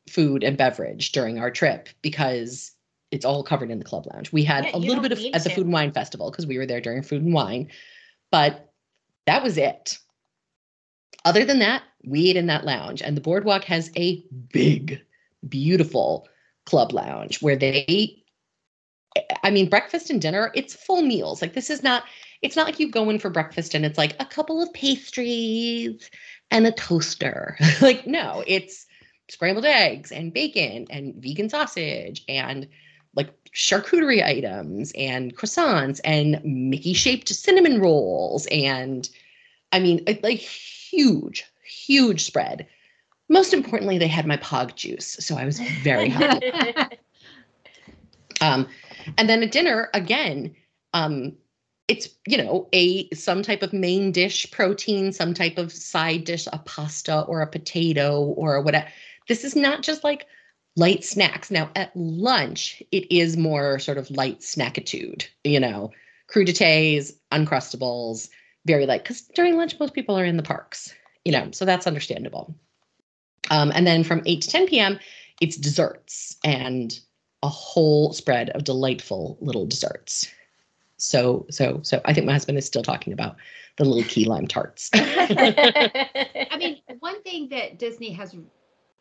food and beverage during our trip because it's all covered in the club lounge we had Yeah, a little bit of at the to. food and wine festival because we were there during food and wine but that was it other than that, we ate in that lounge, and the boardwalk has a big, beautiful club lounge where they, I mean, breakfast and dinner, it's full meals. Like, this is not, it's not like you go in for breakfast and it's like a couple of pastries and a toaster. like, no, it's scrambled eggs and bacon and vegan sausage and like charcuterie items and croissants and Mickey shaped cinnamon rolls and I mean, like huge, huge spread. Most importantly, they had my pog juice, so I was very happy. Um, and then at dinner, again, um, it's you know a some type of main dish protein, some type of side dish, a pasta or a potato or whatever. This is not just like light snacks. Now at lunch, it is more sort of light snackitude. You know, crudités, uncrustables, very light. Because during lunch, most people are in the parks. You know, so that's understandable. Um, and then from eight to ten p.m., it's desserts and a whole spread of delightful little desserts. So, so, so I think my husband is still talking about the little key lime tarts. I mean, one thing that Disney has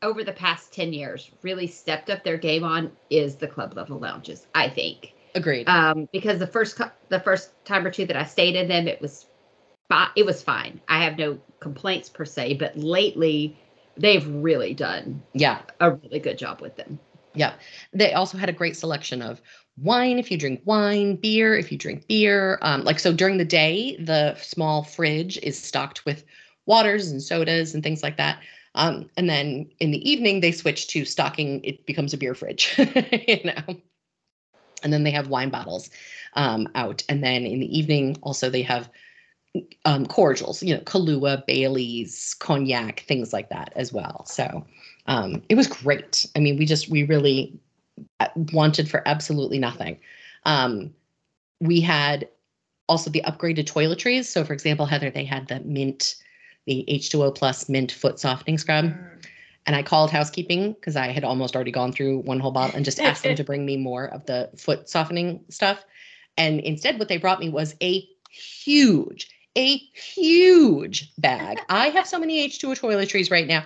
over the past 10 years really stepped up their game on is the club level lounges, I think. Agreed. Um, because the first the first time or two that I stayed in them, it was fi- it was fine. I have no complaints per se, but lately they've really done yeah. a really good job with them. Yeah. They also had a great selection of wine if you drink wine, beer if you drink beer. Um, like so during the day, the small fridge is stocked with waters and sodas and things like that. Um, and then in the evening, they switch to stocking, it becomes a beer fridge, you know. And then they have wine bottles um, out. And then in the evening, also they have um, cordials, you know, Kahlua, Bailey's, cognac, things like that as well. So um, it was great. I mean, we just, we really uh, wanted for absolutely nothing. Um, we had also the upgraded toiletries. So, for example, Heather, they had the mint, the H2O plus mint foot softening scrub. And I called housekeeping because I had almost already gone through one whole bottle and just asked them to bring me more of the foot softening stuff. And instead, what they brought me was a huge, a huge bag. I have so many H2O toiletries right now.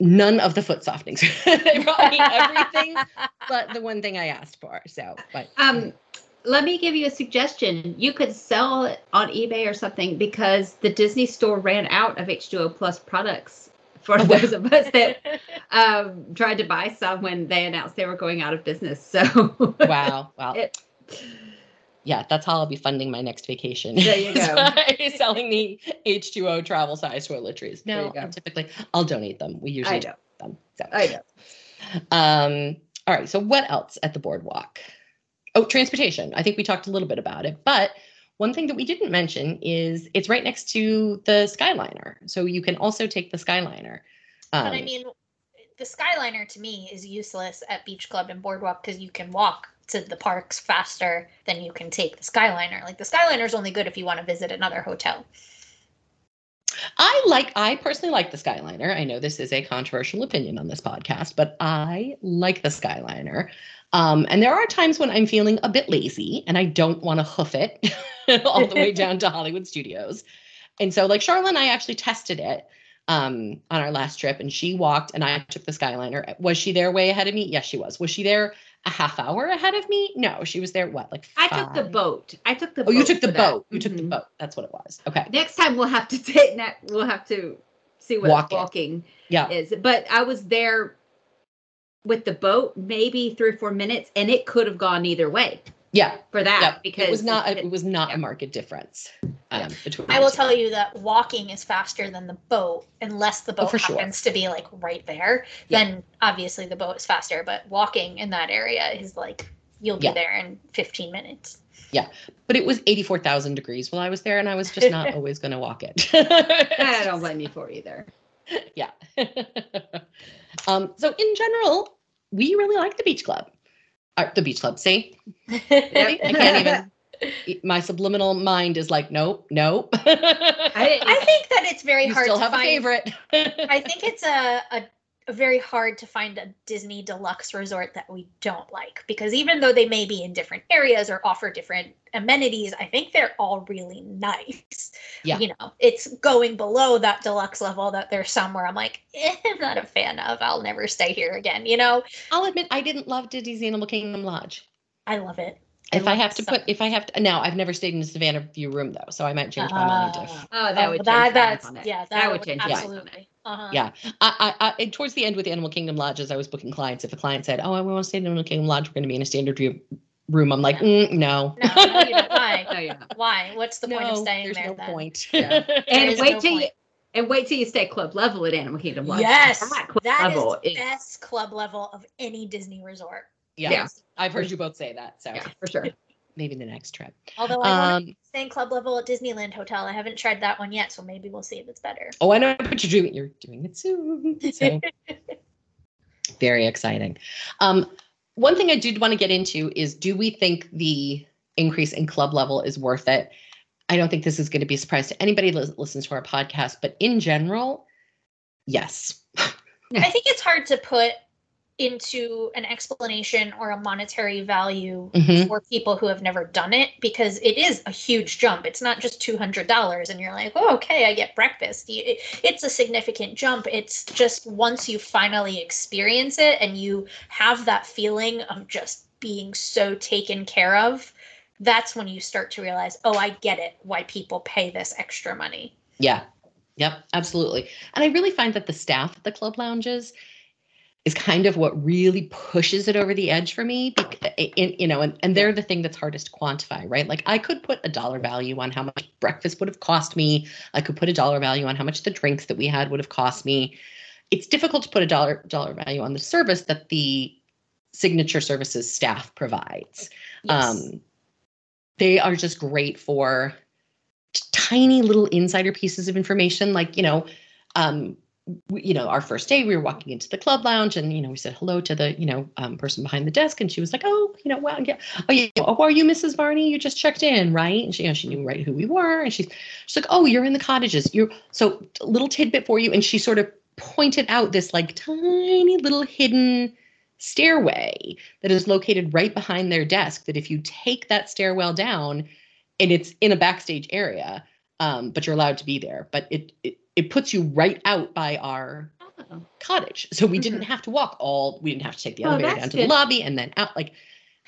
None of the foot softenings. they brought me everything but the one thing I asked for. So, but Um, let me give you a suggestion. You could sell it on eBay or something because the Disney store ran out of H2O Plus products for Oh, those of us that um, tried to buy some when they announced they were going out of business. So, wow, wow. It- yeah, that's how I'll be funding my next vacation. There you go. selling the H2O travel size toiletries. There you No, go. typically I'll donate them. We usually I know. them. So. I know. Um, all right. So what else at the boardwalk? Oh, transportation. I think we talked a little bit about it, but one thing that we didn't mention is it's right next to the Skyliner, so you can also take the Skyliner. Um, but I mean, the Skyliner to me is useless at Beach Club and Boardwalk because you can walk to the parks faster than you can take the Skyliner. Like the Skyliner is only good if you want to visit another hotel. I like. I personally like the Skyliner. I know this is a controversial opinion on this podcast, but I like the Skyliner. Um, and there are times when I'm feeling a bit lazy and I don't want to hoof it all the way down to Hollywood Studios. And so, like Charlotte and I actually tested it um, on our last trip, and she walked, and I took the Skyliner. Was she there way ahead of me? Yes, she was. Was she there a half hour ahead of me? No, she was there. What, like I took the boat. I took the boat. Oh, you took the that. boat. You took the mm-hmm. boat. That's what it was. Okay. Next time we'll have to take that. We'll have to see what Walk it. walking Yeah. is. But I was there with the boat maybe three or four minutes, and it could have gone either way Yeah. for that Yeah. because it was not. it- It was not yeah. a market difference um, between. I will tell you that walking is faster than the boat, unless the boat Oh, for sure. happens to be like right there. Yeah. Then obviously the boat is faster, but walking in that area is like you'll be Yeah. there in 15 minutes. Yeah. But it was eighty-four thousand degrees while I was there, and I was just not always going to walk it. I don't blame you for either. yeah. um, so in general, we really like the beach club. Uh, the beach club. See, I can't even. My subliminal mind is like, nope, nope. I, I think that it's very you hard still to have find. a favorite. I think it's a, a very hard to find a Disney deluxe resort that we don't like because even though they may be in different areas or offer different amenities, I think they're all really nice. Yeah. You know, it's going below that deluxe level that there's some where I'm like, eh, I'm not a fan of. I'll never stay here again. You know, I'll admit I didn't love Disney's Animal Kingdom Lodge. I love it. If I have to so put, if I have to, now I've never stayed in a Savannah View room though, so I might change my mind. If, Ah. oh, that Oh, would change that, my that's on it. yeah, that, that would would change my mind on it. absolutely. Uh-huh. Yeah. I, I, I, towards the end with the Animal Kingdom lodges, I was booking clients. If a client said, "Oh, I want to stay in Animal Kingdom lodge, we're going to be in a standard view room," I'm like, mm, "No, No, no. Why? Yeah. Why? What's the point of No, staying there's there no then? point." Yeah. And wait no till you and wait till you stay club level at Animal Kingdom Lodge. Yes, that club that is level the is, best club level of any Disney resort. yeah. Yeah. I've heard you both say that, so yeah, for sure. Maybe the next trip. Although I want Um, to stay in club level at Disneyland Hotel. I haven't tried that one yet, so maybe we'll see if it's better. oh, I know, but you're doing you're doing it soon. So very exciting. Um, one thing I did want to get into is do we think the increase in club level is worth it? I don't think this is going to be a surprise to anybody that listens to our podcast, but in general, yes. I think it's hard to put into an explanation or a monetary value Mhm. for people who have never done it because it is a huge jump. It's not just $200 and you're like, oh, okay, I get breakfast. It's a significant jump. It's just once you finally experience it and you have that feeling of just being so taken care of, that's when you start to realize, oh, I get it, why people pay this extra money. Yeah. Yep, absolutely. And I really find that the staff at the club lounges is kind of what really pushes it over the edge for me. In, you know, and, and they're the thing that's hardest to quantify, right? Like I could put a dollar value on how much breakfast would have cost me. I could put a dollar value on how much the drinks that we had would have cost me. It's difficult to put a dollar dollar value on the service that the signature services staff provides um they are just great for tiny little insider pieces of information like you know um you know our first day we were walking into the club lounge and you know we said hello to the you know um, person behind the desk and she was like oh you know well yeah. Oh yeah oh are you mrs varney? You just checked in right? And she you know she knew right who we were and she's she's like oh you're in the cottages. You're so little tidbit for you and she sort of pointed out this like tiny little hidden stairway that is located right behind their desk that if you take that stairwell down and it's in a backstage area, um, but you're allowed to be there. But it, it it puts you right out by our Oh. cottage, so we didn't have to walk all. We didn't have to take the Oh, elevator that's down to the lobby and then out. Like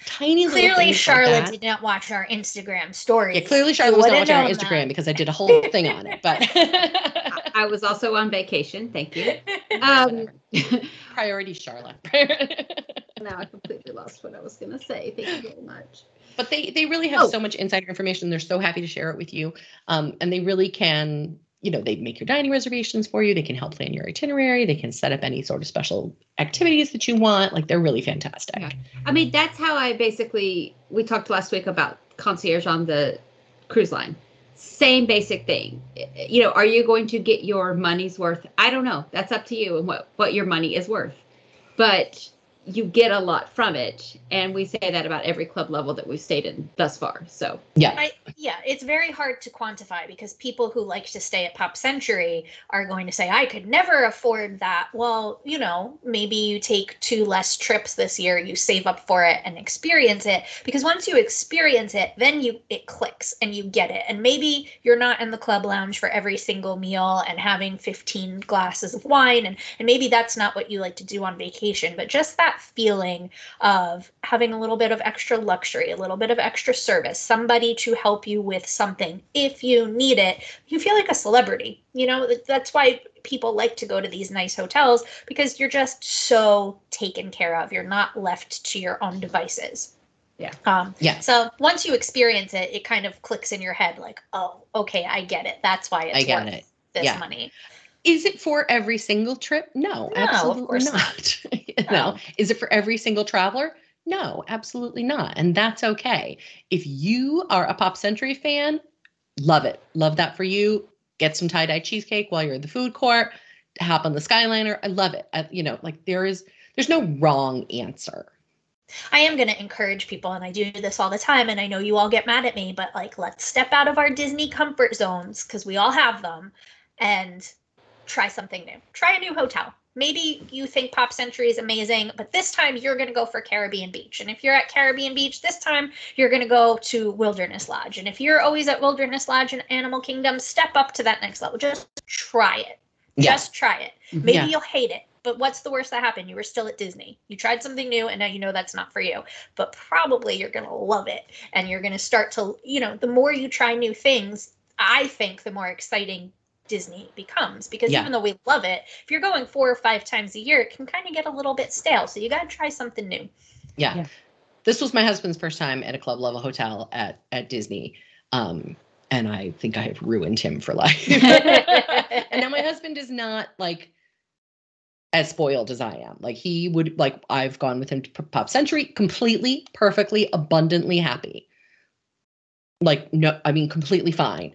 tiny little Clearly, Charlotte like that. did not watch our Instagram story. Yeah, clearly Charlotte was not wouldn't watching our Instagram that. because I did a whole thing on it. But I was also on vacation. Thank you. Um, priority, Charlotte. now I completely lost what I was going to say. Thank you very much. but they they really have Oh. so much insider information. They're so happy to share it with you, um, and they really can. You know, they make your dining reservations for you. They can help plan your itinerary. They can set up any sort of special activities that you want. Like they're really fantastic. Yeah. I mean, that's how I basically. We talked last week about concierge on the cruise line. Same basic thing. You know, are you going to get your money's worth? I don't know. That's up to you and what what your money is worth. But you get a lot from it, and we say that about every club level that we've stayed in thus far. So Yeah, I, yeah, it's very hard to quantify because people who like to stay at Pop Century are going to say, I could never afford that. Well, you know, maybe you take two less trips this year, you save up for it and experience it. Because once you experience it, then you it clicks and you get it. And maybe you're not in the club lounge for every single meal and having 15 glasses of wine. And, and maybe that's not what you like to do on vacation, but just that feeling of having a little bit of extra luxury, a little bit of extra service, somebody to help you with something if you need it. You feel like a celebrity. You know, that's why people like to go to these nice hotels because you're just so taken care of. You're not left to your own devices. Yeah. Um, Yeah. So once you experience it, it kind of clicks in your head like, oh, okay, I get it. That's why it's I get worth it. this Yeah. money. Is it for every single trip? No, of absolutely course not. you No. know, is it for every single traveler? No, absolutely not. And that's okay. If you are a Pop Century fan, love it. Love that for you. Get some tie-dye cheesecake while you're in the food court. Hop on the Skyliner. I love it. I, you know, like there is there's no wrong answer. I am going to encourage people, and I do this all the time, and I know you all get mad at me, but like, let's step out of our Disney comfort zones because we all have them and try something new. Try a new hotel. Maybe you think Pop Century is amazing, but this time you're going to go for Caribbean Beach. And if you're at Caribbean Beach, this time you're going to go to Wilderness Lodge. And if you're always at Wilderness Lodge and Animal Kingdom, step up to that next level. Just try it. Yeah. Just try it. Mhm. Maybe Yeah. you'll hate it, but what's the worst that happened? You were still at Disney. You tried something new and now you know that's not for you. But probably you're going to love it and you're going to start to, you know, the more you try new things, I think the more exciting Disney becomes because Yeah. even though we love it, if you're going four or five times a year, it can kind of get a little bit stale. So you got to try something new. Yeah. Yeah. This was my husband's first time at a club level hotel at at Disney. Um, and I think I have ruined him for life. and now my husband is not like as spoiled as I am. Like he would like I've gone with him to Pop Century completely, perfectly, abundantly happy. Like no, I mean completely fine.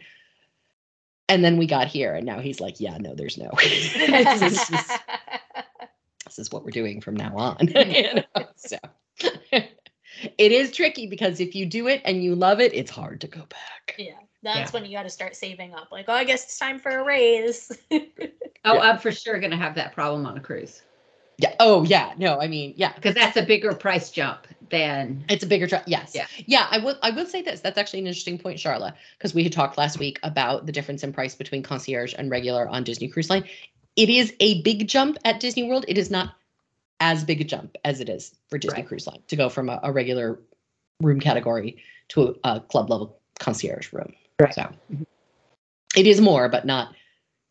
And then we got here and now he's like, yeah, no, there's no. this, is, this is what we're doing from now on. You know, so it is tricky because if you do it and you love it, it's hard to go back. yeah. That's when you got to start saving up. Like, oh, I guess it's time for a raise. Oh, Yeah. I'm for sure going to have that problem on a cruise Yeah. Oh yeah. No, I mean, yeah. because that's a bigger price jump than. It's a bigger truck. Yes. Yeah. Yeah. I will. I will say this. That's actually an interesting point, Sharla, because we had talked last week about the difference in price between concierge and regular on Disney Cruise Line. It is a big jump at Disney World. It is not as big a jump as it is for Disney Right. Cruise Line to go from a, a regular room category to a, a club level concierge room. Right. So mm-hmm. it is more, but not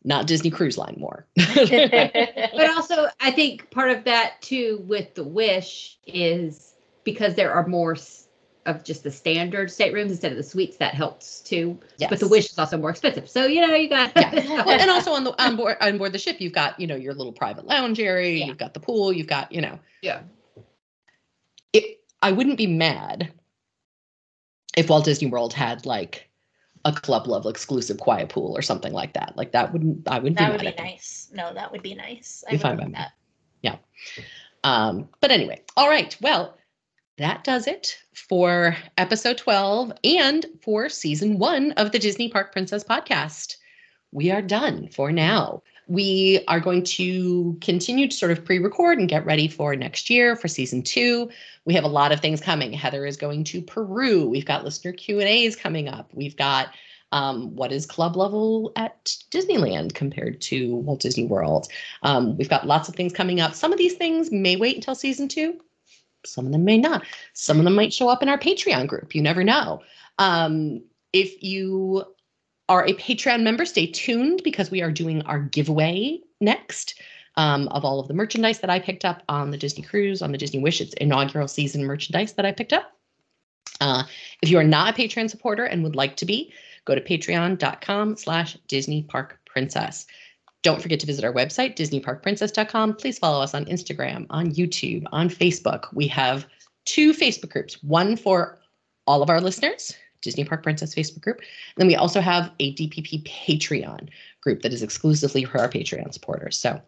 not Disney Cruise Line more. But also, I think part of that too with the Wish is because there are more of just the standard staterooms instead of the suites. That helps too. But the Wish is also more expensive, so you know you got. yeah. Well, and also on the on board on board the ship, you've got you know your little private lounge area, Yeah. you've got the pool, you've got you know. Yeah. It, I wouldn't be mad if Walt Disney World had like a club level exclusive quiet pool or something like that. Like that wouldn't I wouldn't that be would be nice. No, that would be nice. I fine would me. that. Um, but anyway, all right. Well, that does it for episode 12 and for season one of the Disney Park Princess podcast. We are done for now. We are going to continue to sort of pre-record and get ready for next year for season two. We have a lot of things coming. Heather is going to Peru. We've got listener Q and A's coming up. We've got um, what is club level at Disneyland compared to Walt Disney World. Um, we've got lots of things coming up. Some of these things may wait until season two. Some of them may not. Some of them might show up in our Patreon group. You never know. Um, if you are a Patreon member, stay tuned because we are doing our giveaway next. Um, of all of the merchandise that I picked up on the Disney cruise, on the Disney Wish, it's inaugural season merchandise that I picked up. Uh, if you are not a Patreon supporter and would like to be, go to patreon.com slash Disney Park Princess. Don't forget to visit our website, disneyparkprincess.com. Please follow us on Instagram, on YouTube, on Facebook. We have two Facebook groups, one for all of our listeners, Disney Park Princess Facebook group. And then we also have a DPP Patreon group that is exclusively for our Patreon supporters. So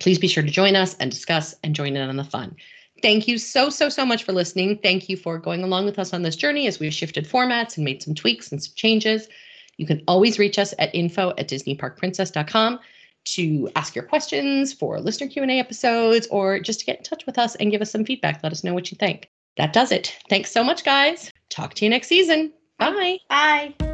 please be sure to join us and discuss and join in on the fun. Thank you so, so, so much for listening. Thank you for going along with us on this journey as we've shifted formats and made some tweaks and some changes. You can always reach us at info at disneyparkprincess.com to ask your questions for listener Q&A episodes or just to get in touch with us and give us some feedback. Let us know what you think. That does it. Thanks so much, guys. Talk to you next season. Bye. Bye.